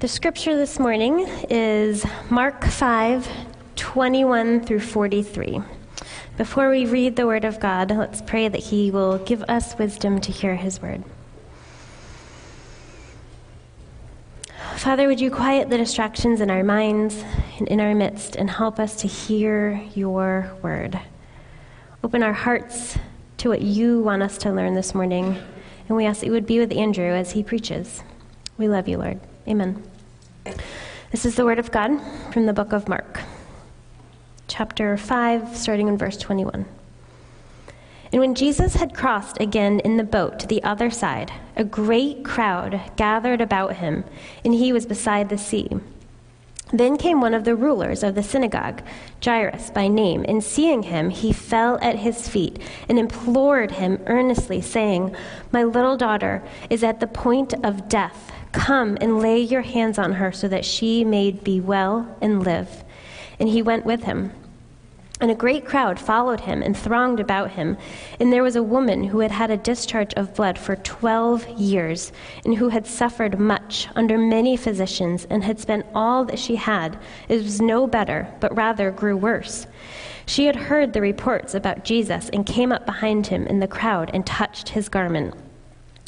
The scripture this morning is Mark 5 21 through 43. Before we read the word of God, let's pray that He will give us wisdom to hear His word. Father, would you quiet the distractions in our minds and in our midst and help us to hear your word? Open our hearts to what you want us to learn this morning, and we ask that you would be with Andrew as he preaches. We love you, Lord. Amen. This is the word of God from the book of Mark, chapter 5, starting in verse 21. And when Jesus had crossed again in the boat to the other side, a great crowd gathered about him, and he was beside the sea. Then came one of the rulers of the synagogue, Jairus by name, and seeing him, he fell at his feet and implored him earnestly, saying, My little daughter is at the point of death. Come and lay your hands on her so that she may be well and live. And he went with him. And a great crowd followed him and thronged about him. And there was a woman who had had a discharge of blood for twelve years, and who had suffered much under many physicians, and had spent all that she had. It was no better, but rather grew worse. She had heard the reports about Jesus, and came up behind him in the crowd and touched his garment.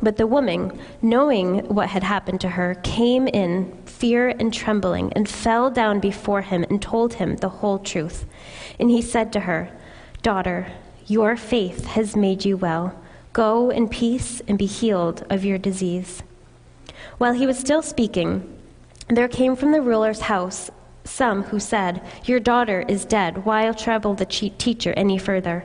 But the woman, knowing what had happened to her, came in fear and trembling and fell down before him and told him the whole truth. And he said to her, Daughter, your faith has made you well. Go in peace and be healed of your disease. While he was still speaking, there came from the ruler's house some who said, Your daughter is dead. Why trouble the teacher any further?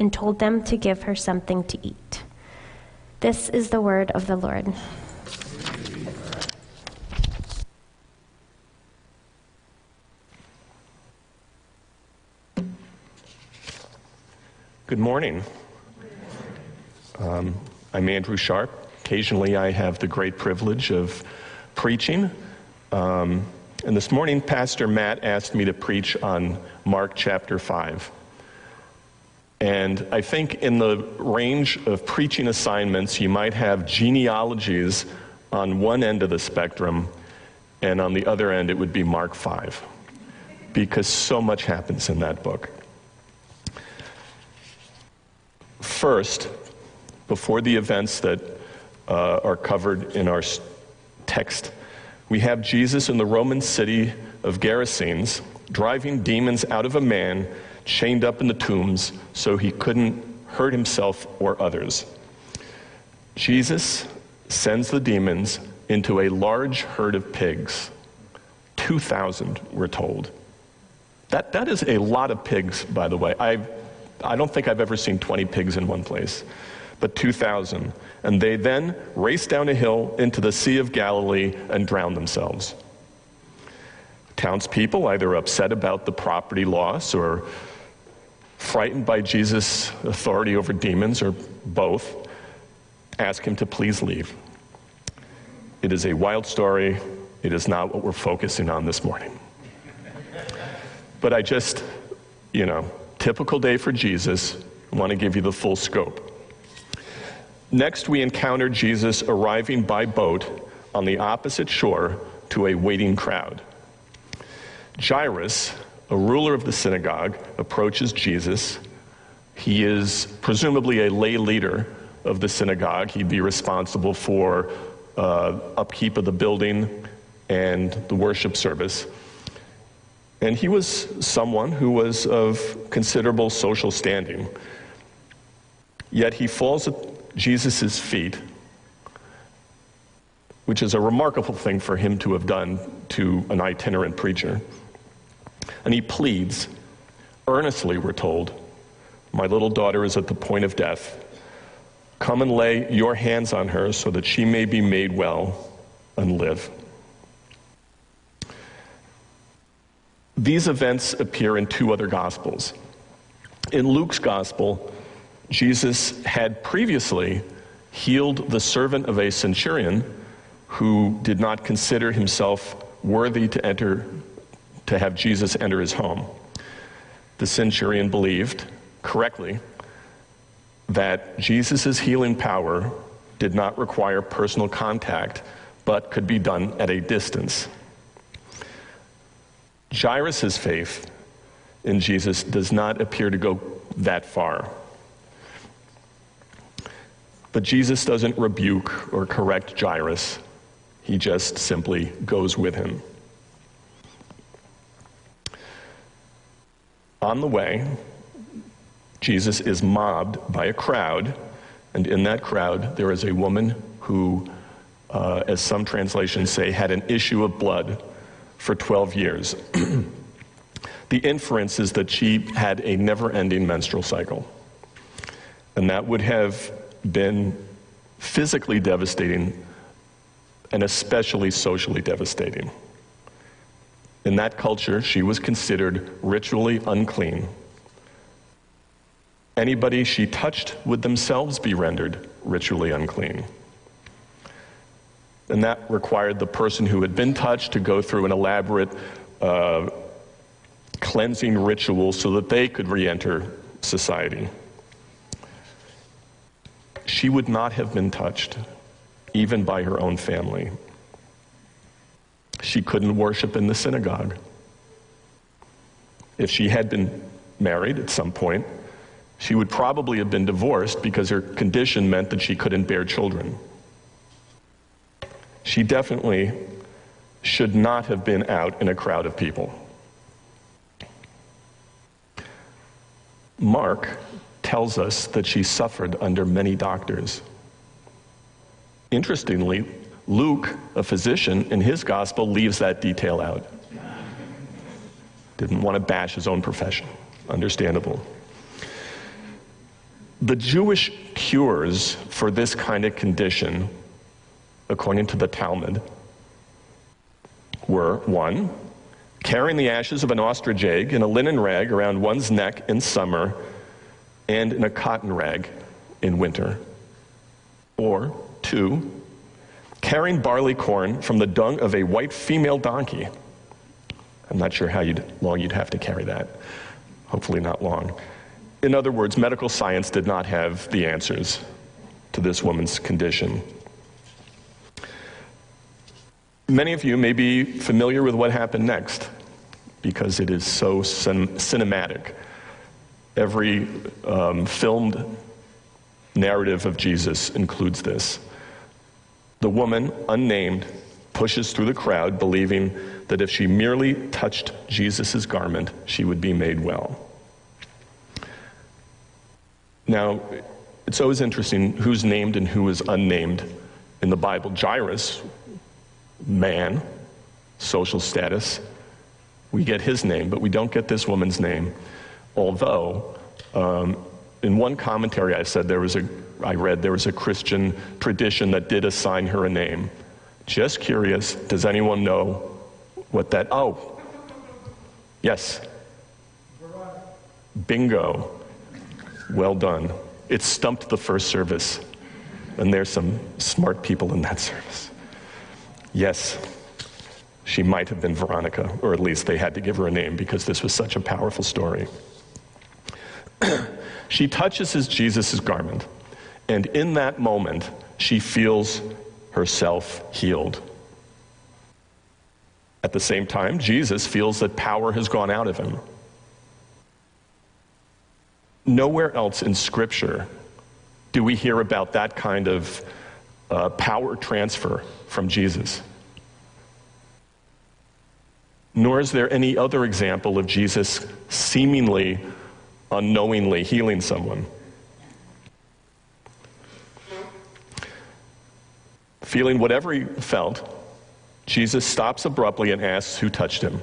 and told them to give her something to eat. This is the word of the Lord. Good morning. Um, I'm Andrew Sharp. Occasionally, I have the great privilege of preaching. Um, and this morning, Pastor Matt asked me to preach on Mark chapter 5. And I think in the range of preaching assignments, you might have genealogies on one end of the spectrum, and on the other end, it would be Mark 5, because so much happens in that book. First, before the events that uh, are covered in our text, we have Jesus in the Roman city of Gerasenes driving demons out of a man chained up in the tombs so he couldn't hurt himself or others. Jesus sends the demons into a large herd of pigs. 2,000, we're told. That, that is a lot of pigs, by the way. I, I don't think I've ever seen 20 pigs in one place, but 2,000. And they then race down a hill into the Sea of Galilee and drown themselves. Townspeople, either upset about the property loss or frightened by Jesus' authority over demons, or both, ask him to please leave. It is a wild story, It is not what we're focusing on this morning. But I just, you know, typical day for Jesus, I want to give you the full scope. Next, we encounter Jesus arriving by boat on the opposite shore to a waiting crowd. Jairus, a ruler of the synagogue, approaches Jesus. He is presumably a lay leader of the synagogue. He'd be responsible for uh, upkeep of the building and the worship service. And he was someone who was of considerable social standing. Yet he falls at Jesus' feet, which is a remarkable thing for him to have done to an itinerant preacher. And he pleads, earnestly, we're told, My little daughter is at the point of death. Come and lay your hands on her so that she may be made well and live. These events appear in two other Gospels. In Luke's Gospel, Jesus had previously healed the servant of a centurion who did not consider himself worthy to enter to have Jesus enter his home. The centurion believed correctly that Jesus' healing power did not require personal contact, but could be done at a distance. Jairus' faith in Jesus does not appear to go that far. But Jesus doesn't rebuke or correct Jairus, he just simply goes with him. On the way, Jesus is mobbed by a crowd, and in that crowd, there is a woman who, uh, as some translations say, had an issue of blood for 12 years. the inference is that she had a never ending menstrual cycle. And that would have been physically devastating and especially socially devastating. In that culture, she was considered ritually unclean. Anybody she touched would themselves be rendered ritually unclean and that required the person who had been touched to go through an elaborate uh, cleansing ritual so that they could re enter society. She would not have been touched, even by her own family. She couldn't worship in the synagogue. If she had been married at some point, she would probably have been divorced because her condition meant that she couldn't bear children. She definitely should not have been out in a crowd of people. Mark tells us that she suffered under many doctors. Interestingly, Luke, a physician, in his gospel leaves that detail out. Didn't want to bash his own profession. Understandable. The Jewish cures for this kind of condition according to the Talmud, were one, carrying the ashes of an ostrich egg in a linen rag around one's neck in summer and in a cotton rag in winter. Or two, carrying barley corn from the dung of a white female donkey. I'm not sure how you'd, long you'd have to carry that. Hopefully, not long. In other words, medical science did not have the answers to this woman's condition. Many of you may be familiar with what happened next because it is so cin- cinematic. Every um, filmed narrative of Jesus includes this. The woman, unnamed, pushes through the crowd, believing that if she merely touched Jesus' garment, she would be made well. Now, it's always interesting who's named and who is unnamed in the Bible. Jairus man, social status. We get his name, but we don't get this woman's name. Although, um, in one commentary I said there was a, I read there was a Christian tradition that did assign her a name. Just curious, does anyone know what that, oh, yes. Bingo. Well done. It stumped the first service. And there's some smart people in that service. Yes. She might have been Veronica, or at least they had to give her a name because this was such a powerful story. she touches Jesus' garment, and in that moment, she feels herself healed. At the same time, Jesus feels that power has gone out of him. Nowhere else in Scripture do we hear about that kind of uh, power transfer from Jesus. Nor is there any other example of Jesus seemingly unknowingly healing someone. Feeling whatever he felt, Jesus stops abruptly and asks who touched him.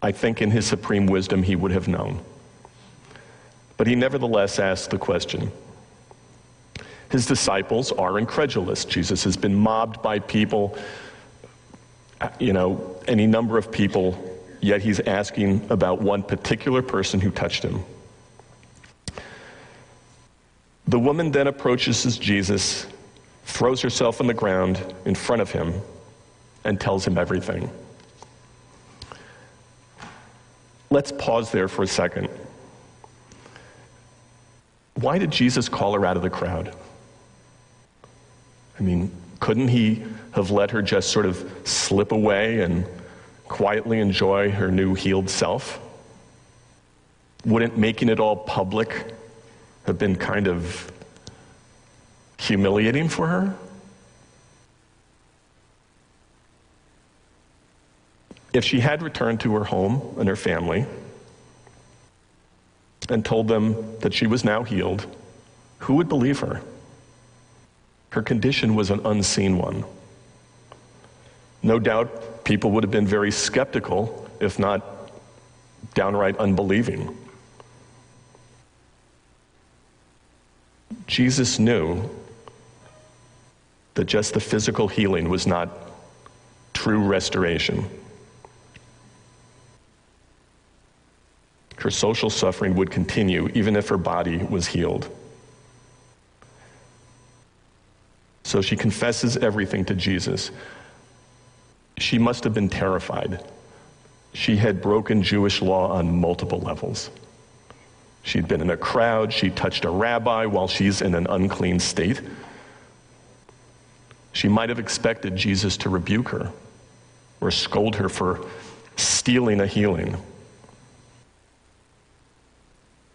I think in his supreme wisdom he would have known. But he nevertheless asks the question. His disciples are incredulous. Jesus has been mobbed by people, you know, any number of people, yet he's asking about one particular person who touched him. The woman then approaches Jesus, throws herself on the ground in front of him, and tells him everything. Let's pause there for a second. Why did Jesus call her out of the crowd? I mean, couldn't he have let her just sort of slip away and quietly enjoy her new healed self? Wouldn't making it all public have been kind of humiliating for her? If she had returned to her home and her family and told them that she was now healed, who would believe her? Her condition was an unseen one. No doubt people would have been very skeptical, if not downright unbelieving. Jesus knew that just the physical healing was not true restoration. Her social suffering would continue even if her body was healed. So she confesses everything to Jesus. She must have been terrified. She had broken Jewish law on multiple levels. She'd been in a crowd, she touched a rabbi while she's in an unclean state. She might have expected Jesus to rebuke her or scold her for stealing a healing.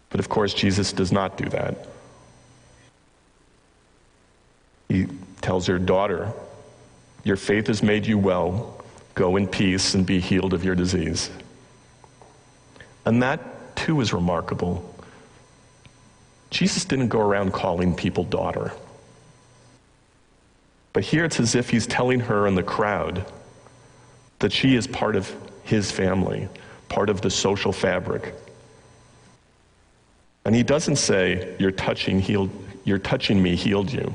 But of course, Jesus does not do that. He tells her, Daughter, your faith has made you well. Go in peace and be healed of your disease. And that, too, is remarkable. Jesus didn't go around calling people daughter. But here it's as if he's telling her in the crowd that she is part of his family, part of the social fabric. And he doesn't say, You're touching, healed, you're touching me, healed you.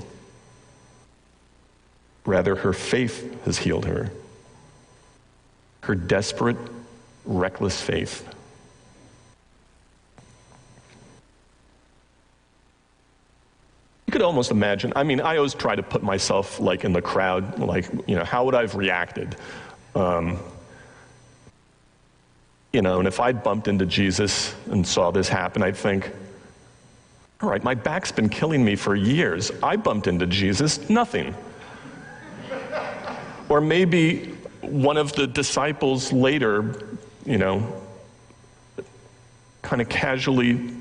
Rather, her faith has healed her. Her desperate, reckless faith. Could almost imagine. I mean, I always try to put myself like in the crowd, like, you know, how would I have reacted? Um, you know, and if I bumped into Jesus and saw this happen, I'd think, all right, my back's been killing me for years. I bumped into Jesus, nothing. Or maybe one of the disciples later, you know, kind of casually,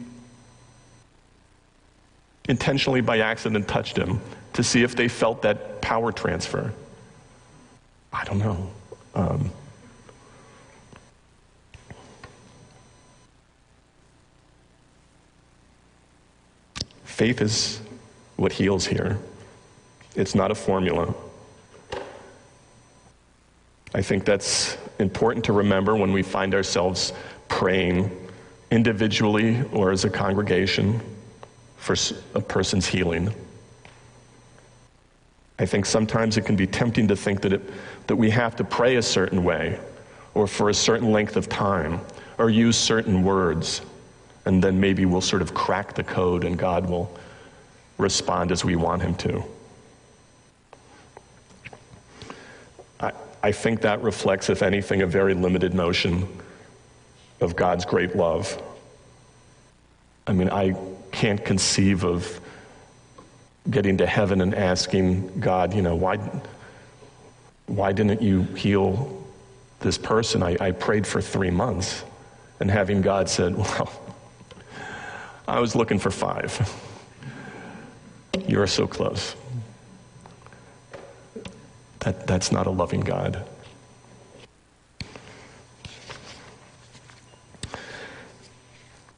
intentionally by accident touched him to see if they felt that power transfer. I don't know. Um, faith is what heals here. It's not a formula. I think that's important to remember when we find ourselves praying individually or as a congregation for a person's healing. I think sometimes it can be tempting to think that, it, that we have to pray a certain way or for a certain length of time or use certain words, and then maybe we'll sort of crack the code and God will respond as we want Him to. I, I think that reflects, if anything, a very limited notion of God's great love. I mean, I can't conceive of getting to heaven and asking God, you know, why, why didn't you heal this person? I, I prayed for three months. And having God said, well, I was looking for five. You're so close. That, that's not a loving God.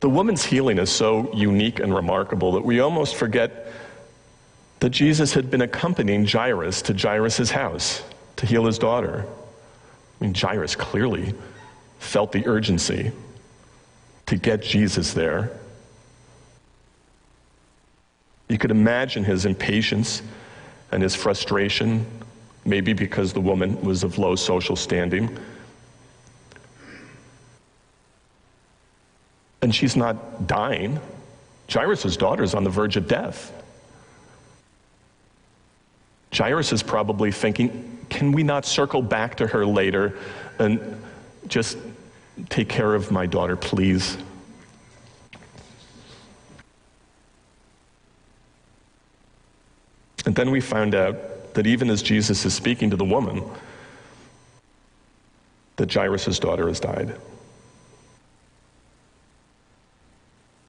The woman's healing is so unique and remarkable that we almost forget that Jesus had been accompanying Jairus to Jairus' house to heal his daughter. I mean, Jairus clearly felt the urgency to get Jesus there. You could imagine his impatience and his frustration, maybe because the woman was of low social standing. And she's not dying. Jairus' daughter is on the verge of death. Jairus is probably thinking, can we not circle back to her later and just take care of my daughter, please? And then we found out that even as Jesus is speaking to the woman, that Jairus' daughter has died.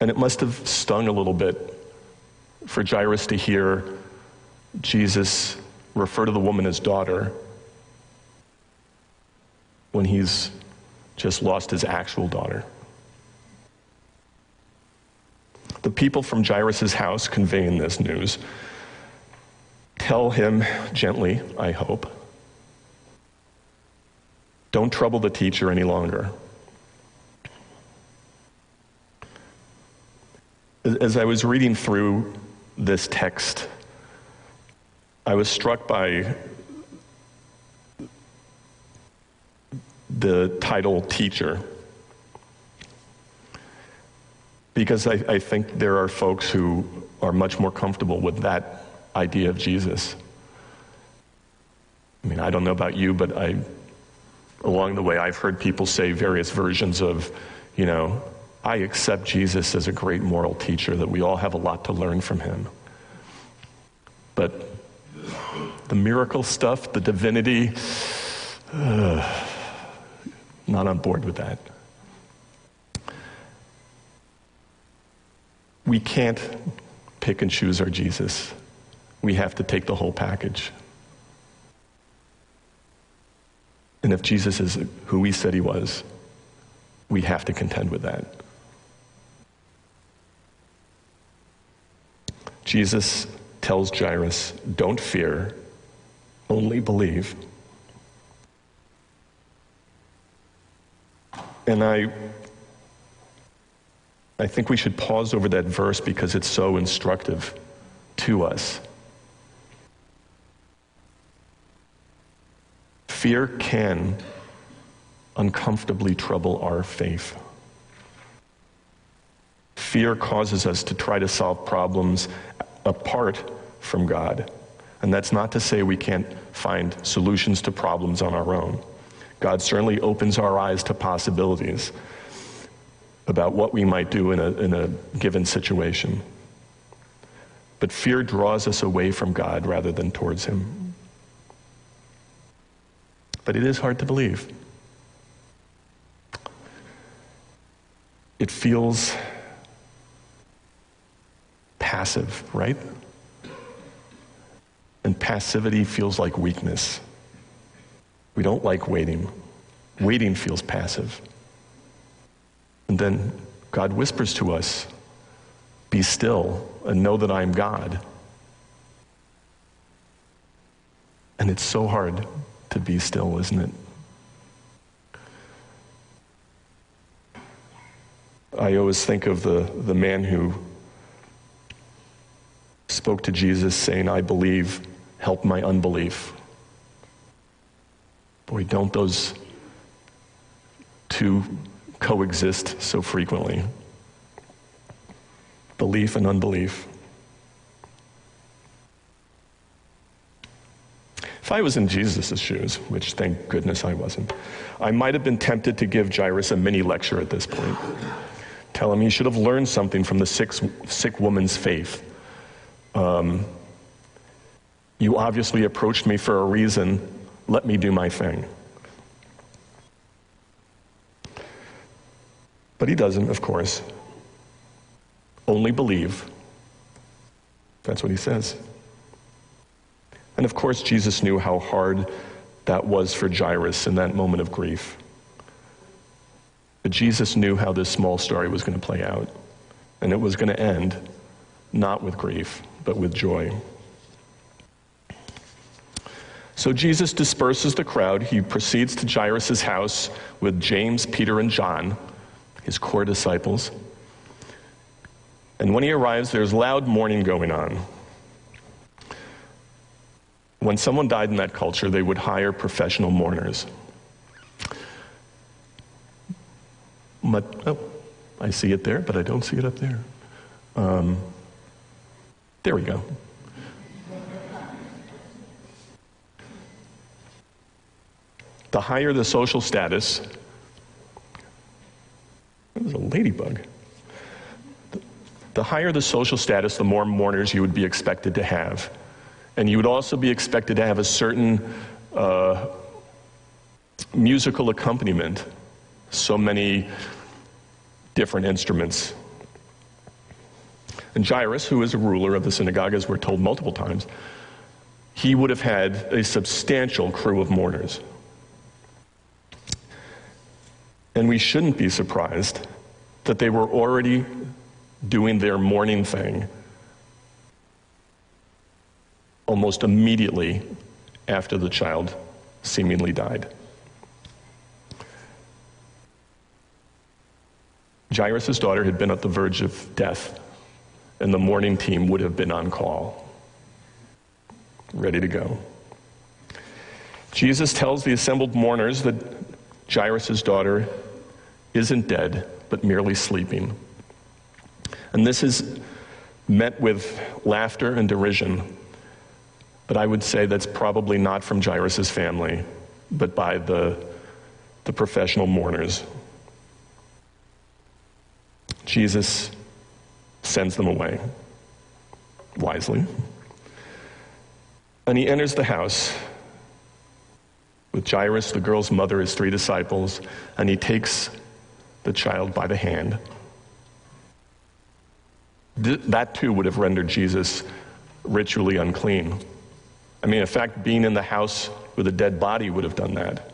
And it must have stung a little bit for Jairus to hear Jesus refer to the woman as daughter when he's just lost his actual daughter. The people from Jairus' house conveying this news tell him gently, I hope, don't trouble the teacher any longer. As I was reading through this text, I was struck by the title teacher because I, I, think there are folks who are much more comfortable with that idea of Jesus. I mean, I don't know about you, but I, along the way, I've heard people say various versions of, you know, I accept Jesus as a great moral teacher, that we all have a lot to learn from him. But the miracle stuff, the divinity, uh, not on board with that. We can't pick and choose our Jesus. We have to take the whole package. And if Jesus is who he said he was, we have to contend with that. Jesus tells Jairus, Don't fear, only believe. And I, I think we should pause over that verse because it's so instructive to us. Fear can uncomfortably trouble our faith. Fear causes us to try to solve problems apart from God. And that's not to say we can't find solutions to problems on our own. God certainly opens our eyes to possibilities about what we might do in a, in a given situation. But fear draws us away from God rather than towards Him. But it is hard to believe. It feels passive, right? And passivity feels like weakness. We don't like waiting. Waiting feels passive. And then God whispers to us, Be still and know that I am God. And it's so hard to be still, isn't it? I always think of the, the man who spoke to Jesus saying, I believe, help my unbelief. Boy, don't those two coexist so frequently? Belief and unbelief. If I was in Jesus' shoes, which thank goodness I wasn't, I might have been tempted to give Jairus a mini lecture at this point. Tell him he should have learned something from the sick, sick woman's faith. Um, you obviously approached me for a reason. Let me do my thing. But he doesn't, of course. Only believe. That's what he says. And of course, Jesus knew how hard that was for Jairus in that moment of grief. But Jesus knew how this small story was going to play out. And it was going to end not with grief, but with joy. So Jesus disperses the crowd. He proceeds to Jairus' house with James, Peter, and John, his core disciples. And when he arrives, there's loud mourning going on. When someone died in that culture, they would hire professional mourners. But, oh, I see it there, but I don't see it up there. Um, there we go. The higher the social status, was a ladybug. The higher the social status, the more mourners you would be expected to have. And you would also be expected to have a certain uh, musical accompaniment, so many different instruments. And Jairus, who is a ruler of the synagogue, as we're told multiple times, he would have had a substantial crew of mourners. And we shouldn't be surprised that they were already doing their mourning thing almost immediately after the child seemingly died. Jairus' daughter had been at the verge of death, and the mourning team would have been on call, ready to go. Jesus tells the assembled mourners that Jairus' daughter isn't dead, but merely sleeping. And this is met with laughter and derision. But I would say that's probably not from Jairus' family, but by the, the professional mourners. Jesus sends them away wisely. And he enters the house with Jairus, the girl's mother, his three disciples, and he takes the child by the hand. That too would have rendered Jesus ritually unclean. I mean, in fact, being in the house with a dead body would have done that.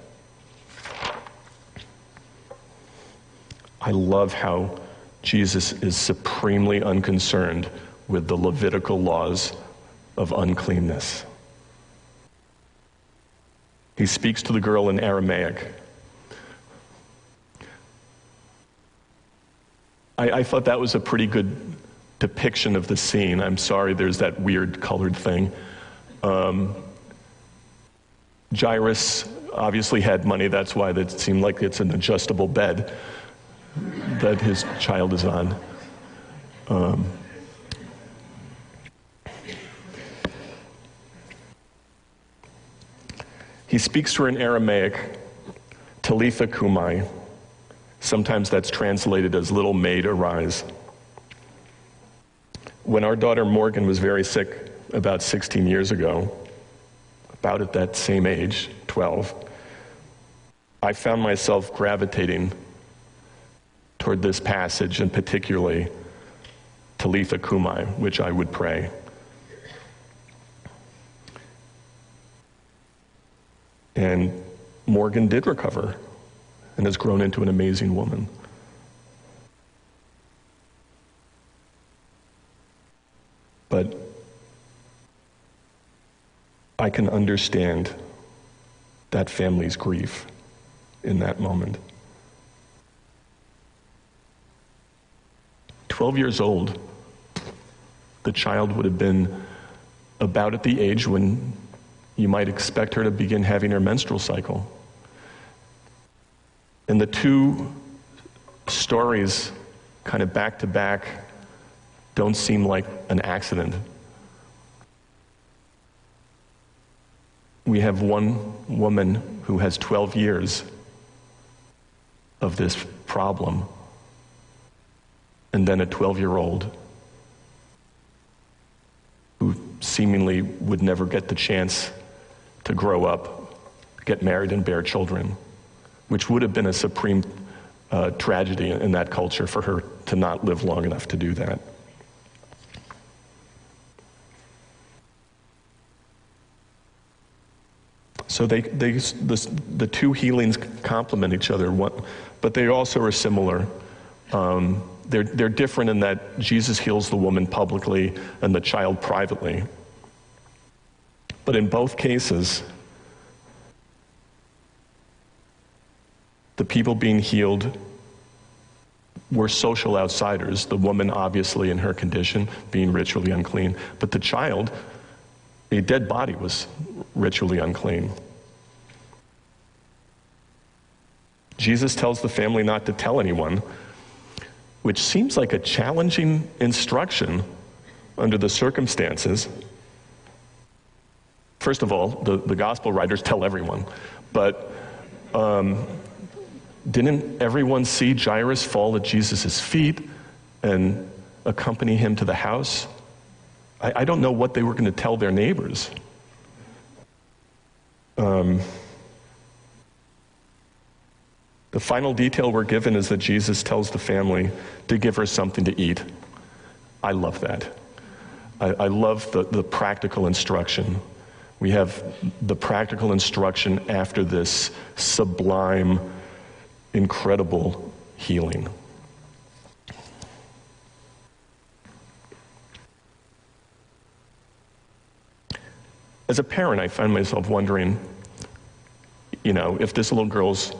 I love how Jesus is supremely unconcerned with the Levitical laws of uncleanness. He speaks to the girl in Aramaic. I, I thought that was a pretty good depiction of the scene. I'm sorry there's that weird colored thing. Um, Jairus obviously had money, that's why it seemed like it's an adjustable bed that his child is on. Um, he speaks to her in Aramaic, Talitha Cumi. Sometimes that's translated as little maid arise. When our daughter Morgan was very sick about 16 years ago, about at that same age, 12, I found myself gravitating toward this passage, and particularly Talitha Kumai, which I would pray. And Morgan did recover and has grown into an amazing woman. But I can understand that family's grief in that moment. 12 years old, the child would have been about at the age when you might expect her to begin having her menstrual cycle. And the two stories, kind of back to back, don't seem like an accident. we have one woman who has 12 years of this problem, and then a 12 year old who seemingly would never get the chance to grow up, get married, and bear children, which would have been a supreme uh, tragedy in that culture for her to not live long enough to do that. So they, they, the, the two healings complement each other, but they also are similar. Um, they're, they're different in that Jesus heals the woman publicly and the child privately. But in both cases, the people being healed were social outsiders. The woman, obviously, in her condition, being ritually unclean. But the child, a dead body, was ritually unclean. Jesus tells the family not to tell anyone, which seems like a challenging instruction under the circumstances. First of all, the, the gospel writers tell everyone, but um, didn't everyone see Jairus fall at Jesus' feet and accompany him to the house? I, I don't know what they were going to tell their neighbors. Um, the final detail we're given is that Jesus tells the family to give her something to eat. I love that. I, I love the, the practical instruction. We have the practical instruction after this sublime, incredible healing. As a parent, I find myself wondering, you know, if this little girl's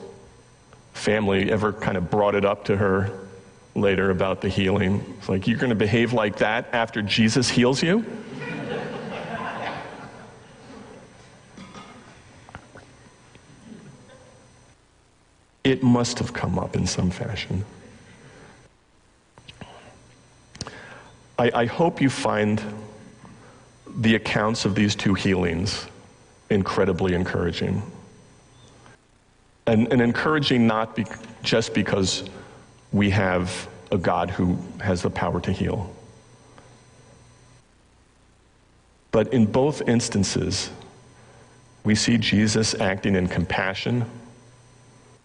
family ever kind of brought it up to her later about the healing. It's like, you're going to behave like that after Jesus heals you? it must have come up in some fashion. I, I, hope you find the accounts of these two healings incredibly encouraging. And, encouraging not be, just because we have a God who has the power to heal. But in both instances, we see Jesus acting in compassion,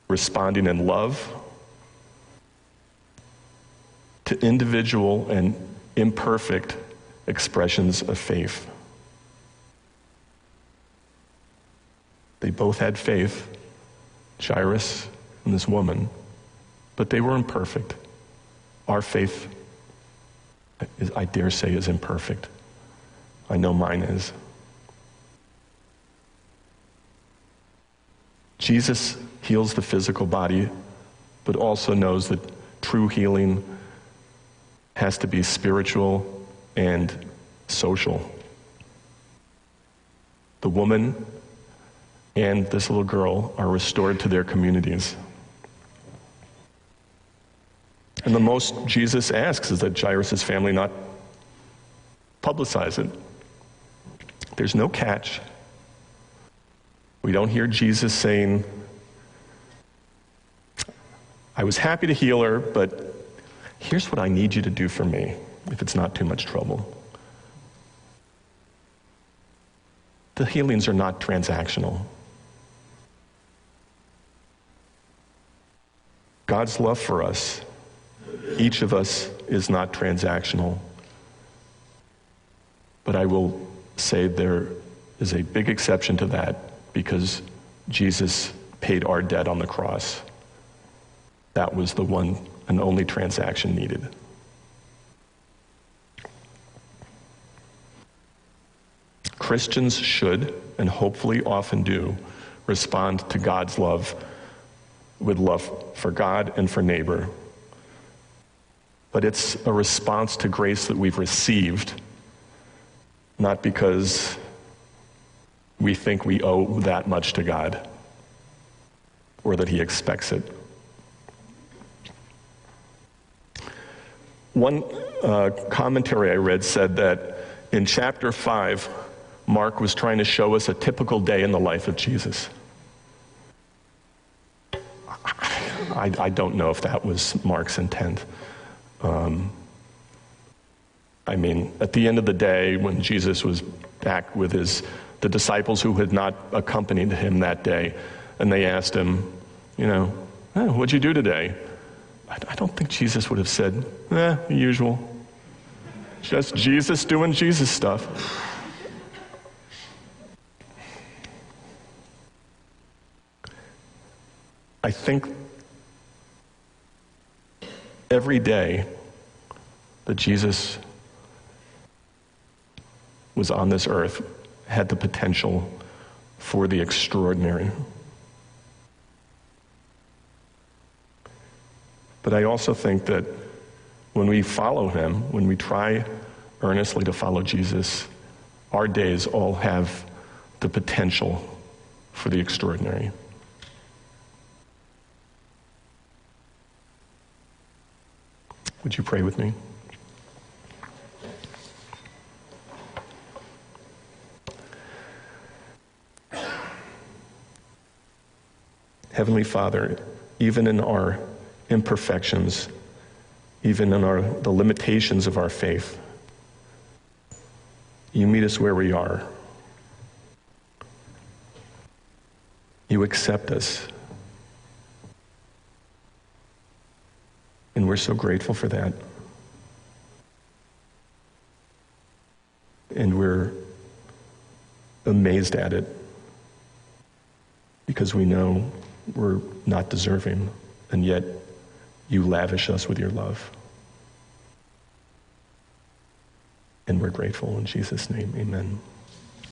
responding in love to individual and imperfect expressions of faith. They both had faith Jairus and this woman, but they were imperfect. Our faith, I dare say, is imperfect. I know mine is. Jesus heals the physical body, but also knows that true healing has to be spiritual and social. The woman and this little girl are restored to their communities. And the most Jesus asks is that Jairus' family not publicize it. There's no catch. We don't hear Jesus saying, I was happy to heal her, but here's what I need you to do for me if it's not too much trouble. The healings are not transactional. God's love for us, each of us, is not transactional. But I will say there is a big exception to that because Jesus paid our debt on the cross. That was the one and only transaction needed. Christians should, and hopefully often do, respond to God's love with love for God and for neighbor. But it's a response to grace that we've received, not because we think we owe that much to God or that He expects it. One uh, commentary I read said that in chapter 5, Mark was trying to show us a typical day in the life of Jesus. I, I don't know if that was Mark's intent. Um, I mean, at the end of the day, when Jesus was back with his the disciples who had not accompanied him that day, and they asked him, you know, oh, what'd you do today? I, I don't think Jesus would have said, eh, the usual. Just Jesus doing Jesus stuff. I think every day that Jesus was on this earth had the potential for the extraordinary. But I also think that when we follow him, when we try earnestly to follow Jesus, our days all have the potential for the extraordinary. Would you pray with me? Heavenly Father, even in our imperfections, even in our, the limitations of our faith, you meet us where we are. You accept us. And we're so grateful for that. And we're amazed at it because we know we're not deserving, and yet you lavish us with your love. And we're grateful in Jesus' name. Amen.